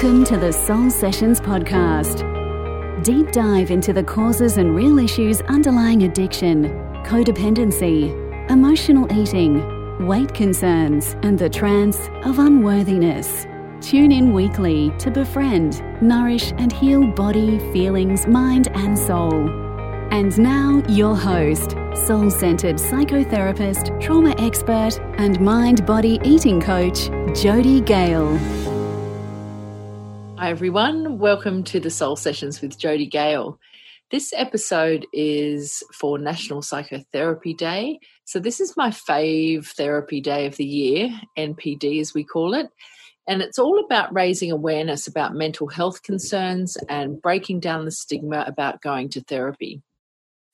Welcome to the Soul Sessions podcast. Deep dive into the causes and real issues underlying addiction, codependency, emotional eating, weight concerns, and the trance of unworthiness. Tune in weekly to befriend, nourish, and heal body, feelings, mind, and soul. And now, your host, soul centered psychotherapist, trauma expert, and mind body eating coach, Jodie Gale. Hi, everyone. Welcome to the Soul Sessions with Jodie Gale. This episode is for National Psychotherapy Day. So, this is my fave therapy day of the year, NPD as we call it. And it's all about raising awareness about mental health concerns and breaking down the stigma about going to therapy.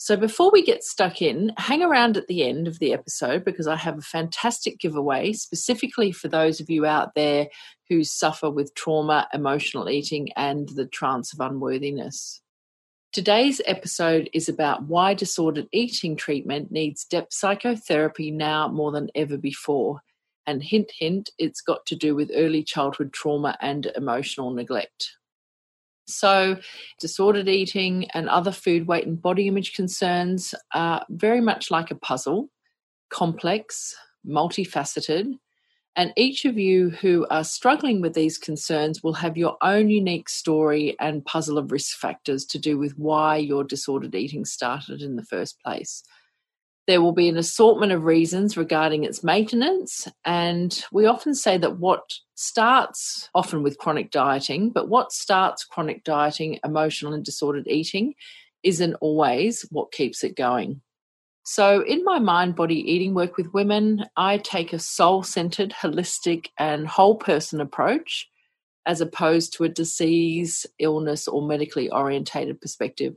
So, before we get stuck in, hang around at the end of the episode because I have a fantastic giveaway specifically for those of you out there who suffer with trauma, emotional eating, and the trance of unworthiness. Today's episode is about why disordered eating treatment needs depth psychotherapy now more than ever before. And hint, hint, it's got to do with early childhood trauma and emotional neglect. So, disordered eating and other food, weight, and body image concerns are very much like a puzzle, complex, multifaceted. And each of you who are struggling with these concerns will have your own unique story and puzzle of risk factors to do with why your disordered eating started in the first place. There will be an assortment of reasons regarding its maintenance. And we often say that what starts often with chronic dieting, but what starts chronic dieting, emotional and disordered eating, isn't always what keeps it going. So, in my mind body eating work with women, I take a soul centered, holistic, and whole person approach as opposed to a disease, illness, or medically orientated perspective.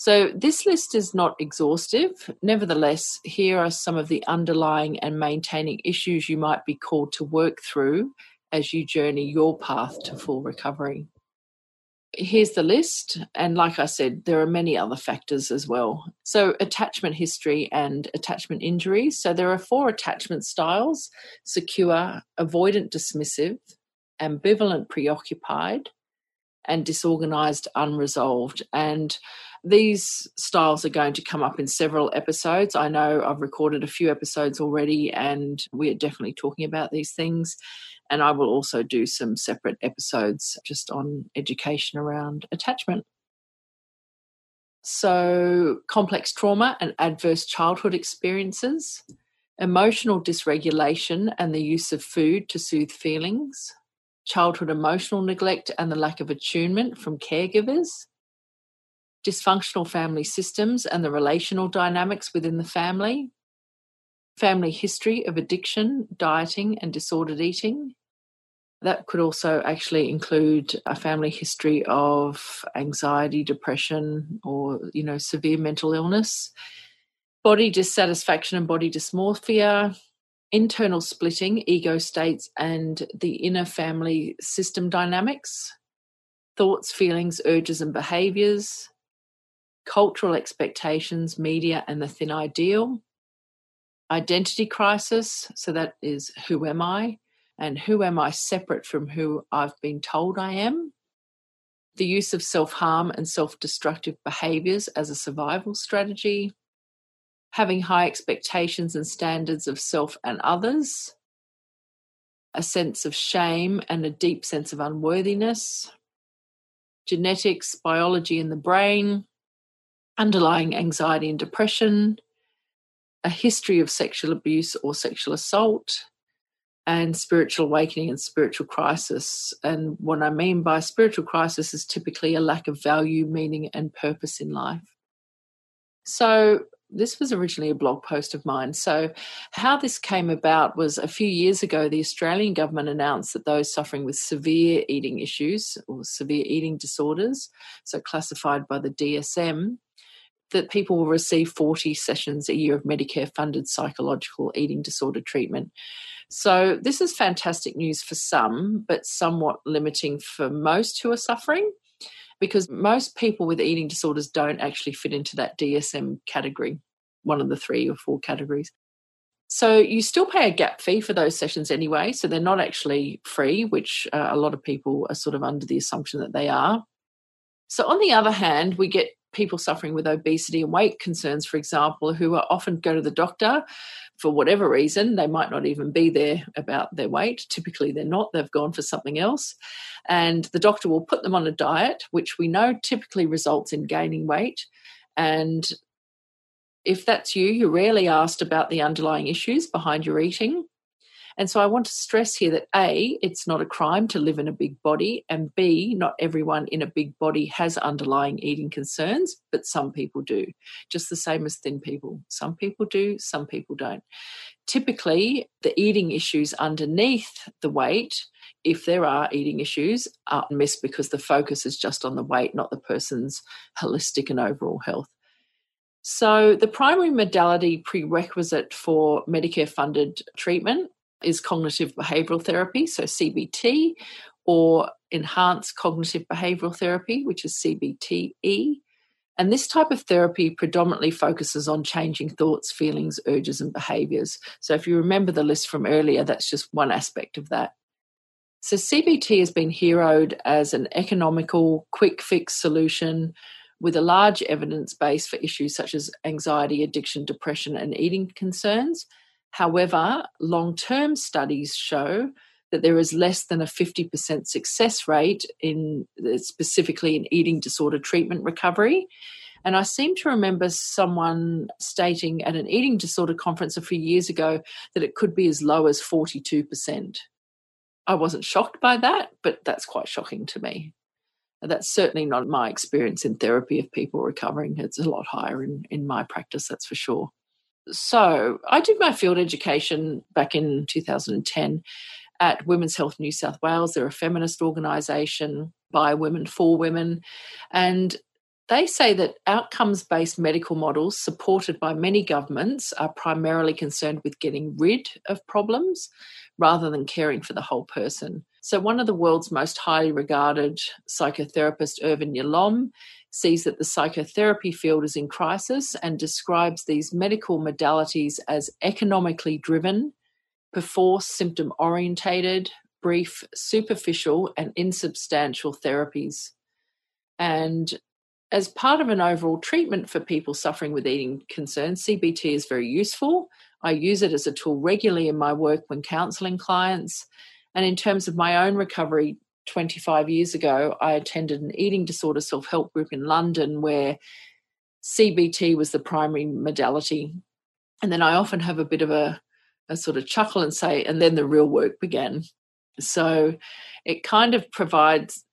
So, this list is not exhaustive. Nevertheless, here are some of the underlying and maintaining issues you might be called to work through as you journey your path to full recovery. Here's the list. And like I said, there are many other factors as well. So, attachment history and attachment injuries. So, there are four attachment styles secure, avoidant dismissive, ambivalent preoccupied, and disorganized unresolved. And these styles are going to come up in several episodes. I know I've recorded a few episodes already, and we are definitely talking about these things. And I will also do some separate episodes just on education around attachment. So, complex trauma and adverse childhood experiences, emotional dysregulation and the use of food to soothe feelings, childhood emotional neglect and the lack of attunement from caregivers, dysfunctional family systems and the relational dynamics within the family, family history of addiction, dieting, and disordered eating. That could also actually include a family history of anxiety, depression, or you know severe mental illness, body dissatisfaction and body dysmorphia, internal splitting, ego states, and the inner family system dynamics, thoughts, feelings, urges, and behaviors, cultural expectations, media, and the thin ideal. Identity crisis, so that is who am I? And who am I separate from who I've been told I am? The use of self harm and self destructive behaviors as a survival strategy. Having high expectations and standards of self and others. A sense of shame and a deep sense of unworthiness. Genetics, biology in the brain, underlying anxiety and depression, a history of sexual abuse or sexual assault, and spiritual awakening and spiritual crisis. And what I mean by spiritual crisis is typically a lack of value, meaning, and purpose in life. So, this was originally a blog post of mine. So, how this came about was a few years ago, the Australian government announced that those suffering with severe eating issues or severe eating disorders, so classified by the DSM, that people will receive 40 sessions a year of Medicare funded psychological eating disorder treatment. So, this is fantastic news for some, but somewhat limiting for most who are suffering because most people with eating disorders don't actually fit into that DSM category, one of the three or four categories. So you still pay a gap fee for those sessions anyway. So they're not actually free, which uh, a lot of people are sort of under the assumption that they are. So on the other hand, we get people suffering with obesity and weight concerns, for example, who are often go to the doctor for whatever reason. They might not even be there about their weight. Typically, they're not. They've gone for something else. And the doctor will put them on a diet, which we know typically results in gaining weight. And if that's you, you're rarely asked about the underlying issues behind your eating. And so I want to stress here that A, it's not a crime to live in a big body, and B, not everyone in a big body has underlying eating concerns, but some people do, just the same as thin people. Some people do, some people don't. Typically, the eating issues underneath the weight, if there are eating issues, are missed because the focus is just on the weight, not the person's holistic and overall health. So, the primary modality prerequisite for Medicare funded treatment is cognitive behavioral therapy, so CBT, or enhanced cognitive behavioral therapy, which is CBTE. And this type of therapy predominantly focuses on changing thoughts, feelings, urges, and behaviors. So, if you remember the list from earlier, that's just one aspect of that. So, CBT has been heroed as an economical, quick fix solution with a large evidence base for issues such as anxiety, addiction, depression, and eating concerns. However, long term studies show that there is less than a 50% success rate in uh, specifically in eating disorder treatment recovery. And I seem to remember someone stating at an eating disorder conference a few years ago that it could be as low as 42%. I wasn't shocked by that, but that's quite shocking to me. That's certainly not my experience in therapy of people recovering. It's a lot higher in, in my practice, that's for sure. So I did my field education back in 2010 at Women's Health New South Wales. They're a feminist organisation by women for women. And they say that outcomes based medical models supported by many governments are primarily concerned with getting rid of problems rather than caring for the whole person. So, one of the world's most highly regarded psychotherapists, Irvin Yalom, sees that the psychotherapy field is in crisis and describes these medical modalities as economically driven, perforce symptom orientated, brief, superficial, and insubstantial therapies. And as part of an overall treatment for people suffering with eating concerns, CBT is very useful. I use it as a tool regularly in my work when counseling clients. And in terms of my own recovery, 25 years ago, I attended an eating disorder self help group in London where CBT was the primary modality. And then I often have a bit of a, a sort of chuckle and say, and then the real work began. So it kind of provides,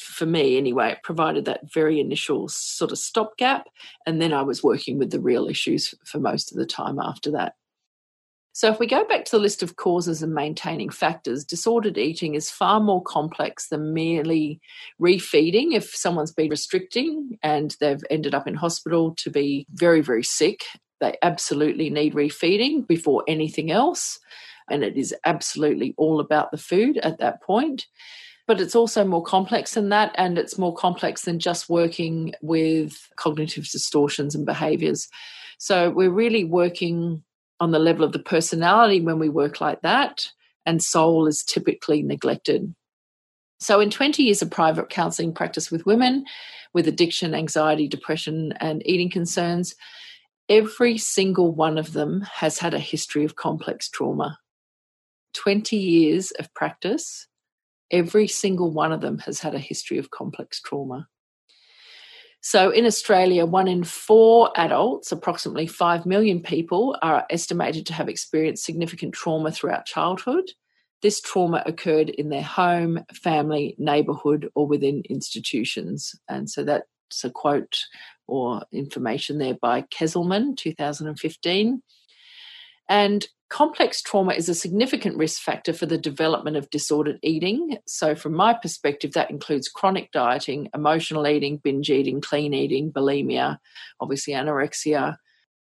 for me anyway, it provided that very initial sort of stopgap. And then I was working with the real issues for most of the time after that. So, if we go back to the list of causes and maintaining factors, disordered eating is far more complex than merely refeeding. If someone's been restricting and they've ended up in hospital to be very, very sick, they absolutely need refeeding before anything else. And it is absolutely all about the food at that point. But it's also more complex than that, and it's more complex than just working with cognitive distortions and behaviors. So, we're really working on the level of the personality when we work like that, and soul is typically neglected. So, in 20 years of private counseling practice with women with addiction, anxiety, depression, and eating concerns, every single one of them has had a history of complex trauma. 20 years of practice, every single one of them has had a history of complex trauma. So in Australia, one in four adults, approximately 5 million people, are estimated to have experienced significant trauma throughout childhood. This trauma occurred in their home, family, neighbourhood, or within institutions. And so that's a quote or information there by Kezelman, 2015. And complex trauma is a significant risk factor for the development of disordered eating. So, from my perspective, that includes chronic dieting, emotional eating, binge eating, clean eating, bulimia, obviously anorexia.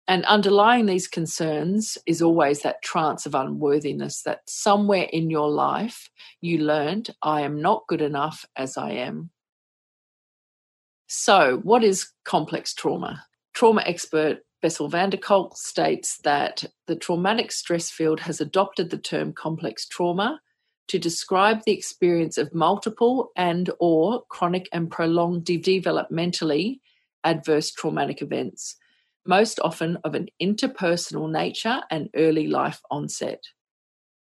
And underlying these concerns is always that trance of unworthiness that somewhere in your life you learned, I am not good enough as I am. So, what is complex trauma? Trauma expert Bessel van der Kolk states that the traumatic stress field has adopted the term complex trauma to describe the experience of multiple and or chronic and prolonged developmentally adverse traumatic events, most often of an interpersonal nature and early life onset.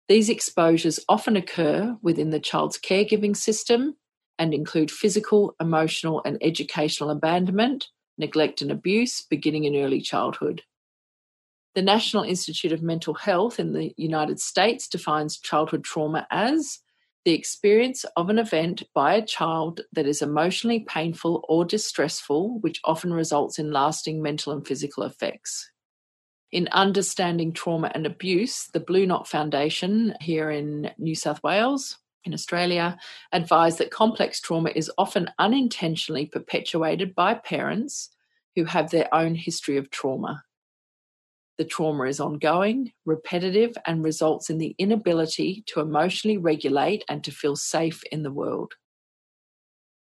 These exposures often occur within the child's caregiving system and include physical, emotional, and educational abandonment, neglect, and abuse beginning in early childhood. The National Institute of Mental Health in the United States defines childhood trauma as the experience of an event by a child that is emotionally painful or distressful, which often results in lasting mental and physical effects. In understanding trauma and abuse, the Blue Knot Foundation here in New South Wales, in Australia, advise that complex trauma is often unintentionally perpetuated by parents who have their own history of trauma. The trauma is ongoing, repetitive, and results in the inability to emotionally regulate and to feel safe in the world.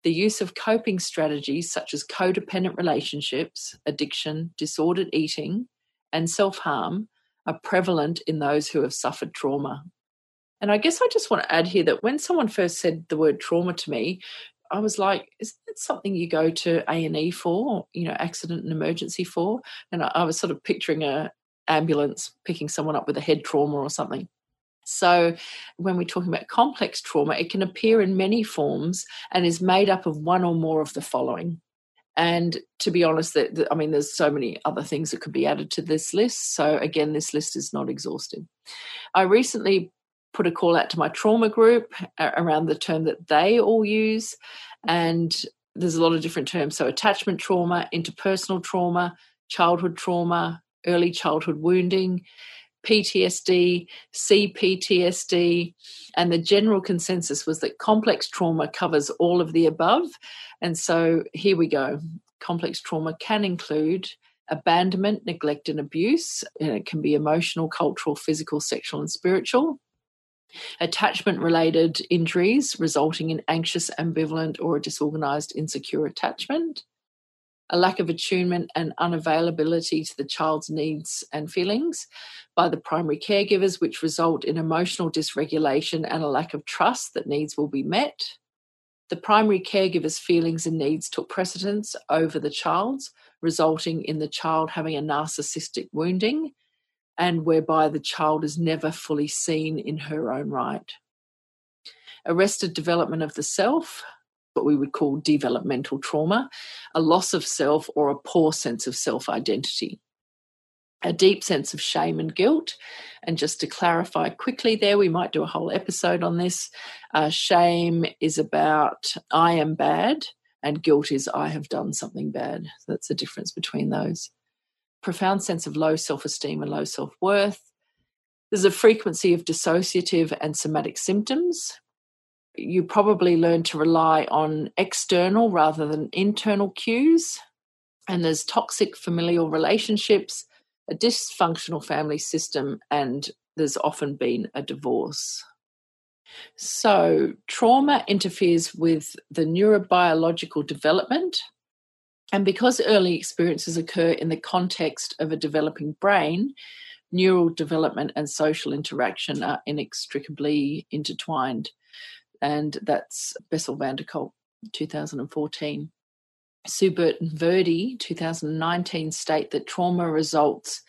The use of coping strategies such as codependent relationships, addiction, disordered eating, and self harm are prevalent in those who have suffered trauma. And I guess I just want to add here that when someone first said the word trauma to me, I was like, isn't that something you go to A and E for, you know, accident and emergency for? And I, I was sort of picturing a ambulance picking someone up with a head trauma or something. So, when we're talking about complex trauma, it can appear in many forms and is made up of one or more of the following. And to be honest, that I mean, there's so many other things that could be added to this list. So, again, this list is not exhaustive. I recently put a call out to my trauma group around the term that they all use. And there's a lot of different terms. So, attachment trauma, interpersonal trauma, childhood trauma, early childhood wounding, PTSD, CPTSD, and the general consensus was that complex trauma covers all of the above. And so here we go. Complex trauma can include abandonment, neglect, and abuse. And it can be emotional, cultural, physical, sexual, and spiritual. Attachment related injuries resulting in anxious, ambivalent, or disorganized, insecure attachment a lack of attunement and unavailability to the child's needs and feelings by the primary caregivers, which result in emotional dysregulation and a lack of trust that needs will be met. The primary caregiver's feelings and needs took precedence over the child's, resulting in the child having a narcissistic wounding and whereby the child is never fully seen in her own right. Arrested development of the self, what we would call developmental trauma, a loss of self or a poor sense of self identity. A deep sense of shame and guilt. And just to clarify quickly, there, we might do a whole episode on this. Uh, shame is about I am bad, and guilt is I have done something bad. So that's the difference between those. Profound sense of low self esteem and low self worth. There's a frequency of dissociative and somatic symptoms, you probably learn to rely on external rather than internal cues. And there's toxic familial relationships, a dysfunctional family system, and there's often been a divorce. So, trauma interferes with the neurobiological development. And because early experiences occur in the context of a developing brain, neural development and social interaction are inextricably intertwined and that's Bessel van der Kolk, 2014. Seubert and Virdi, 2019, state that trauma results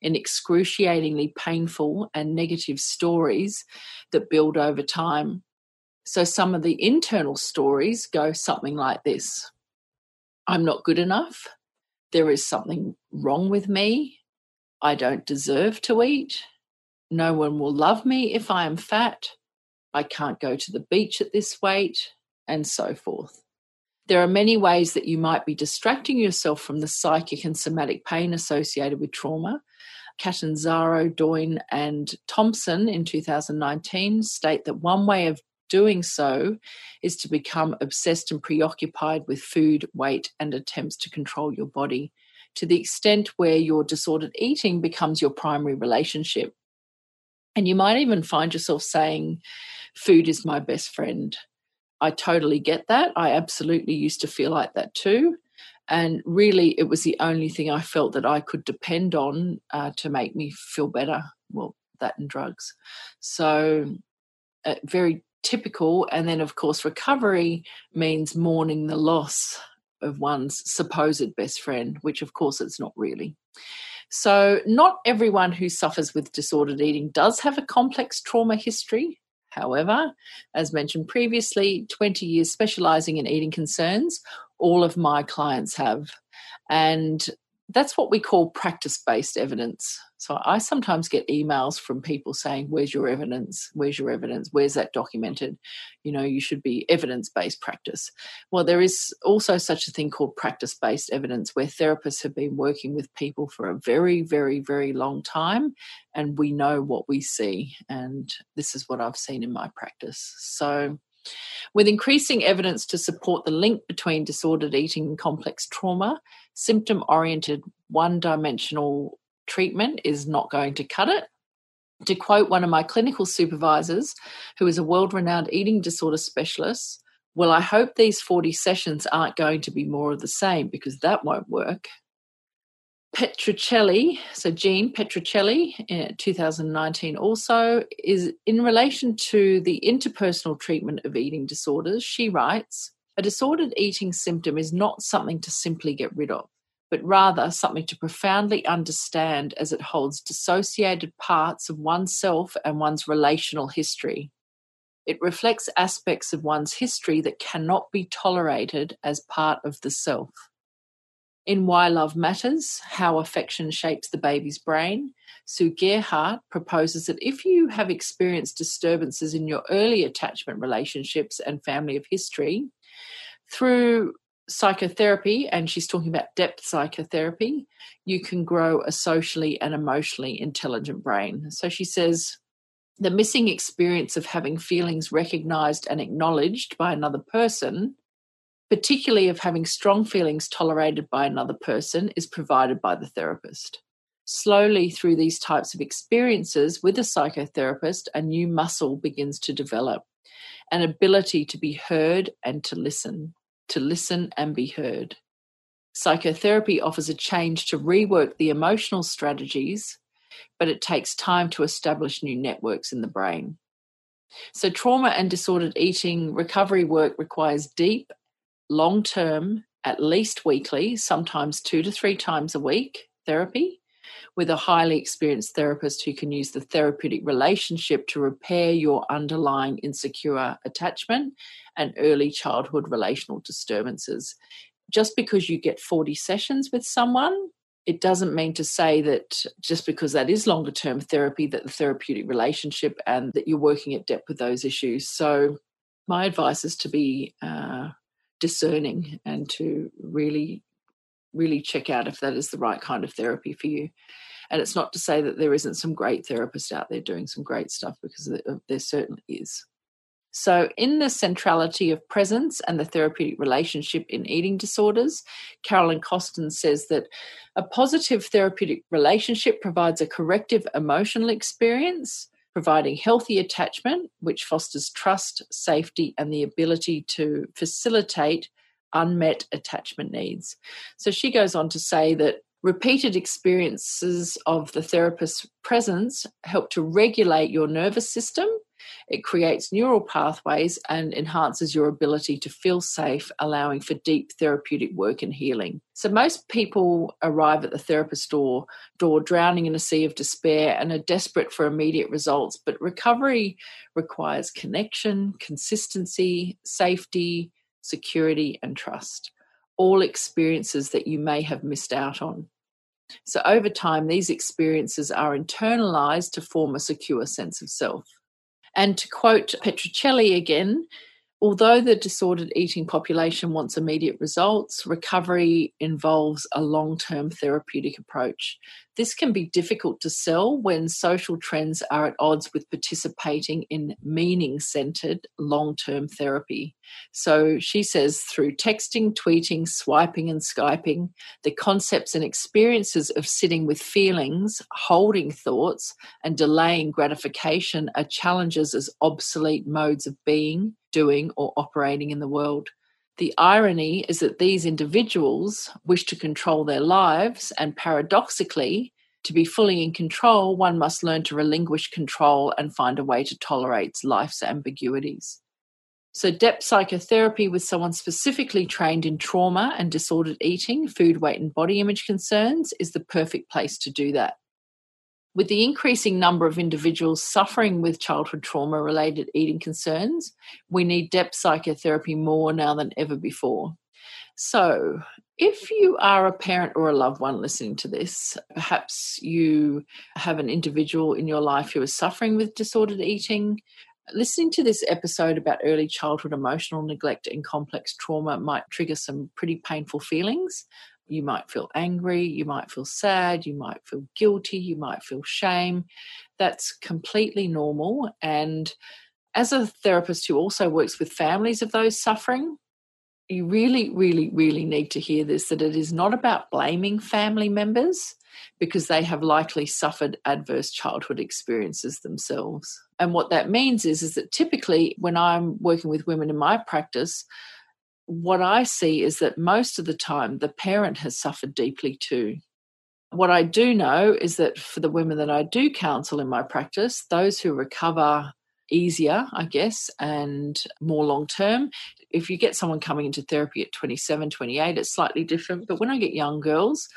in excruciatingly painful and negative stories that build over time. So some of the internal stories go something like this I'm not good enough. There is something wrong with me. I don't deserve to eat. No one will love me if I am fat. I can't go to the beach at this weight, and so forth. There are many ways that you might be distracting yourself from the psychic and somatic pain associated with trauma. Catanzaro, Doyne, and Thompson in 2019 state that one way of doing so is to become obsessed and preoccupied with food, weight, and attempts to control your body to the extent where your disordered eating becomes your primary relationship. And you might even find yourself saying, food is my best friend. I totally get that. I absolutely used to feel like that too. And really, it was the only thing I felt that I could depend on uh, to make me feel better. Well, that and drugs. So, uh, very typical. And then, of course, recovery means mourning the loss of one's supposed best friend, which, of course, it's not really. So, not everyone who suffers with disordered eating does have a complex trauma history. However, as mentioned previously, 20 years specializing in eating concerns, all of my clients have. And that's what we call practice based evidence. So I sometimes get emails from people saying, Where's your evidence? Where's your evidence? Where's that documented? You know, you should be evidence based practice. Well, there is also such a thing called practice based evidence where therapists have been working with people for a very, very, very long time and we know what we see. And this is what I've seen in my practice. So with increasing evidence to support the link between disordered eating and complex trauma, symptom oriented, one dimensional treatment is not going to cut it. To quote one of my clinical supervisors, who is a world renowned eating disorder specialist, well, I hope these 40 sessions aren't going to be more of the same because that won't work. Petrucelli, so Jean Petrucelli, in uh, 2019 also, is in relation to the interpersonal treatment of eating disorders. She writes A disordered eating symptom is not something to simply get rid of, but rather something to profoundly understand as it holds dissociated parts of oneself and one's relational history. It reflects aspects of one's history that cannot be tolerated as part of the self. In Why Love Matters How Affection Shapes the Baby's Brain, Sue Gerhardt proposes that if you have experienced disturbances in your early attachment relationships and family of history, through psychotherapy, and she's talking about depth psychotherapy, you can grow a socially and emotionally intelligent brain. So she says, the missing experience of having feelings recognized and acknowledged by another person particularly of having strong feelings tolerated by another person, is provided by the therapist. Slowly, through these types of experiences with a psychotherapist, a new muscle begins to develop an ability to be heard and to listen, to listen and be heard. Psychotherapy offers a change to rework the emotional strategies, but it takes time to establish new networks in the brain. So, trauma and disordered eating recovery work requires deep long term, at least weekly, sometimes two to three times a week therapy with a highly experienced therapist who can use the therapeutic relationship to repair your underlying insecure attachment and early childhood relational disturbances. Just because you get 40 sessions with someone, it doesn't mean to say that just because that is longer term therapy, that the therapeutic relationship and that you're working at depth with those issues. So, my advice is to be uh, discerning and to really really check out if that is the right kind of therapy for you. And it's not to say that there isn't some great therapist out there doing some great stuff because uh, there certainly is. So, in the centrality of presence and the therapeutic relationship in eating disorders, Carolyn Costin says that a positive therapeutic relationship provides a corrective emotional experience providing healthy attachment, which fosters trust, safety, and the ability to facilitate unmet attachment needs. So she goes on to say that repeated experiences of the therapist's presence help to regulate your nervous system it creates neural pathways and enhances your ability to feel safe, allowing for deep therapeutic work and healing. So, most people arrive at the therapist door, door drowning in a sea of despair and are desperate for immediate results. But recovery requires connection, consistency, safety, security, and trust. All experiences that you may have missed out on. So, over time, these experiences are internalized to form a secure sense of self. And to quote Petrucelli again, Although the disordered eating population wants immediate results, recovery involves a long term therapeutic approach. This can be difficult to sell when social trends are at odds with participating in meaning centered long term therapy. So she says through texting, tweeting, swiping, and Skyping, the concepts and experiences of sitting with feelings, holding thoughts, and delaying gratification are challenges as obsolete modes of being doing or operating in the world. The irony is that these individuals wish to control their lives, and paradoxically, to be fully in control, one must learn to relinquish control and find a way to tolerate life's ambiguities. So, depth psychotherapy with someone specifically trained in trauma and disordered eating, food, weight, and body image concerns is the perfect place to do that. With the increasing number of individuals suffering with childhood trauma related eating concerns, we need depth psychotherapy more now than ever before. So, if you are a parent or a loved one listening to this, perhaps you have an individual in your life who is suffering with disordered eating, listening to this episode about early childhood emotional neglect and complex trauma might trigger some pretty painful feelings. You might feel angry, you might feel sad, you might feel guilty, you might feel shame. That's completely normal. And as a therapist who also works with families of those suffering, you really, really, really need to hear this that it is not about blaming family members because they have likely suffered adverse childhood experiences themselves. And what that means is, is that typically when I'm working with women in my practice, what I see is that most of the time the parent has suffered deeply too. What I do know is that for the women that I do counsel in my practice, those who recover easier, I guess, and more long term. If you get someone coming into therapy at 27, 28, it's slightly different. But when I get young girls,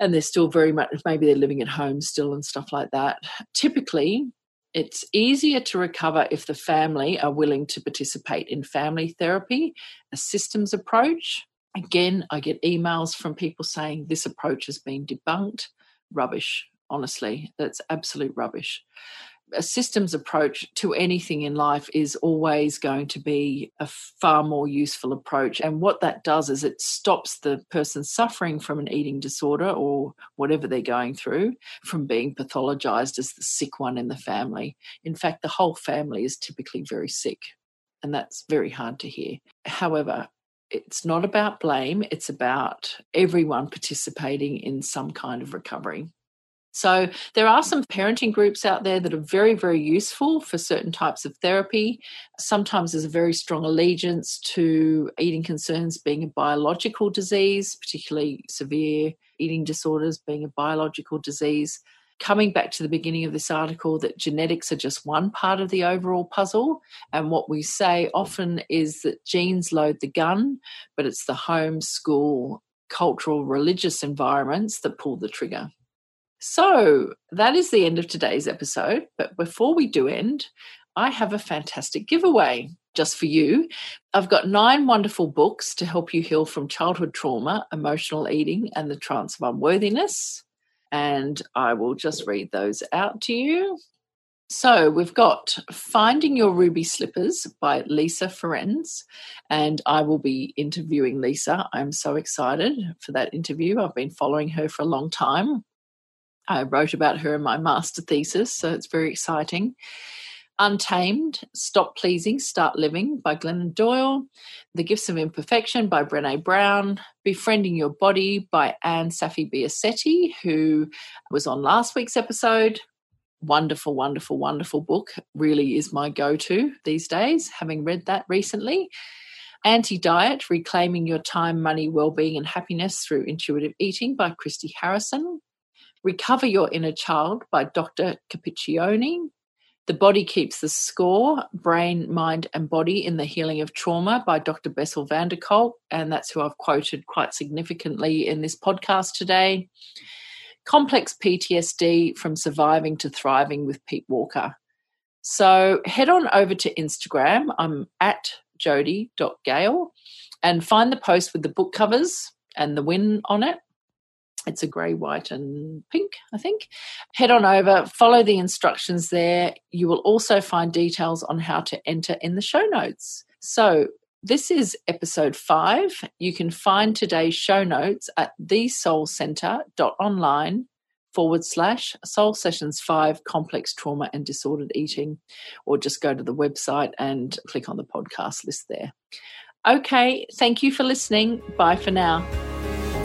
and they're still very much, maybe they're living at home still and stuff like that, typically it's easier to recover if the family are willing to participate in family therapy, a systems approach. Again, I get emails from people saying this approach has been debunked. Rubbish, honestly, that's absolute rubbish a systems approach to anything in life is always going to be a far more useful approach. And what that does is it stops the person suffering from an eating disorder or whatever they're going through from being pathologized as the sick one in the family. In fact, the whole family is typically very sick, and that's very hard to hear. However, it's not about blame, it's about everyone participating in some kind of recovery. So there are some parenting groups out there that are very, very useful for certain types of therapy. Sometimes there's a very strong allegiance to eating concerns being a biological disease, particularly severe eating disorders being a biological disease. Coming back to the beginning of this article, that genetics are just one part of the overall puzzle. And what we say often is that genes load the gun, but it's the home, school, cultural, religious environments that pull the trigger. So that is the end of today's episode. But before we do end, I have a fantastic giveaway just for you. I've got nine wonderful books to help you heal from childhood trauma, emotional eating, and the trance of unworthiness. And I will just read those out to you. So we've got Finding Your Ruby Slippers by Lisa Ferentz, and I will be interviewing Lisa. I'm so excited for that interview. I've been following her for a long time. I wrote about her in my master thesis, so it's very exciting. Untamed, Stop Pleasing, Start Living by Glennon Doyle, The Gifts of Imperfection by Brene Brown, Befriending Your Body by Ann Saffi Biasetti, who was on last week's episode. Wonderful, wonderful, wonderful book. Really is my go to these days, having read that recently. Anti Diet Reclaiming Your Time, Money, Wellbeing, and Happiness Through Intuitive Eating by Christy Harrison. Recover Your Inner Child by Dr. Capacchione. The Body Keeps the Score Brain, Mind, and Body in the Healing of Trauma by Dr. Bessel van der Kolk. And that's who I've quoted quite significantly in this podcast today. Complex PTSD from Surviving to Thriving with Pete Walker. So head on over to Instagram. I'm at jodie.gale and find the post with the book covers and the win on it it's a grey, white, and pink, I think. Head on over, follow the instructions there. You will also find details on how to enter in the show notes. So, this is episode five. You can find today's show notes at thesoulcentre.online forward slash soul sessions five complex trauma and disordered eating, or just go to the website and click on the podcast list there. Okay, thank you for listening. Bye for now.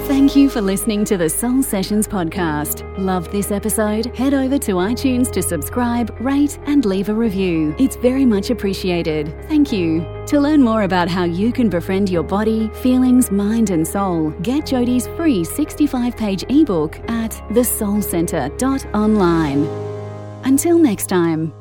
Thank you for listening to the Soul Sessions podcast. Love this episode? Head over to iTunes to subscribe, rate, and leave a review. It's very much appreciated. Thank you. To learn more about how you can befriend your body, feelings, mind, and soul, get Jodie's free 65 page ebook at thesoulcenter.online. Until next time.